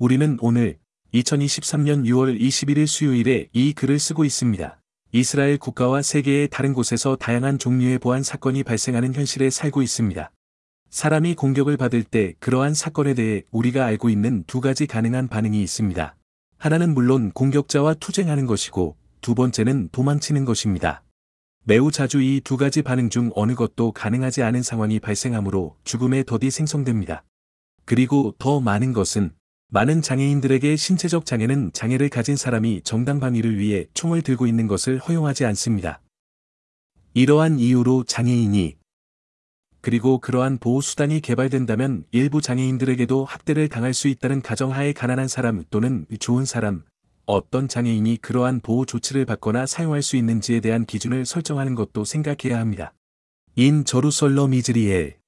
우리는 오늘 2023년 6월 21일 수요일에 이 글을 쓰고 있습니다. 이스라엘 국가와 세계의 다른 곳에서 다양한 종류의 보안 사건이 발생하는 현실에 살고 있습니다. 사람이 공격을 받을 때 그러한 사건에 대해 우리가 알고 있는 두 가지 가능한 반응이 있습니다. 하나는 물론 공격자와 투쟁하는 것이고 두 번째는 도망치는 것입니다. 매우 자주 이 두 가지 반응 중 어느 것도 가능하지 않은 상황이 발생하므로 죽음의 덫이 생성됩니다. 그리고 더 많은 것은 많은 장애인들에게 신체적 장애는 장애를 가진 사람이 정당 방위를 위해 총을 들고 있는 것을 허용하지 않습니다. 이러한 이유로 장애인이 그리고 그러한 보호수단이 개발된다면 일부 장애인들에게도 학대를 당할 수 있다는 가정하에 가난한 사람 또는 좋은 사람, 어떤 장애인이 그러한 보호 조치를 받거나 사용할 수 있는지에 대한 기준을 설정하는 것도 생각해야 합니다. 인 저루설럼 이즈리엘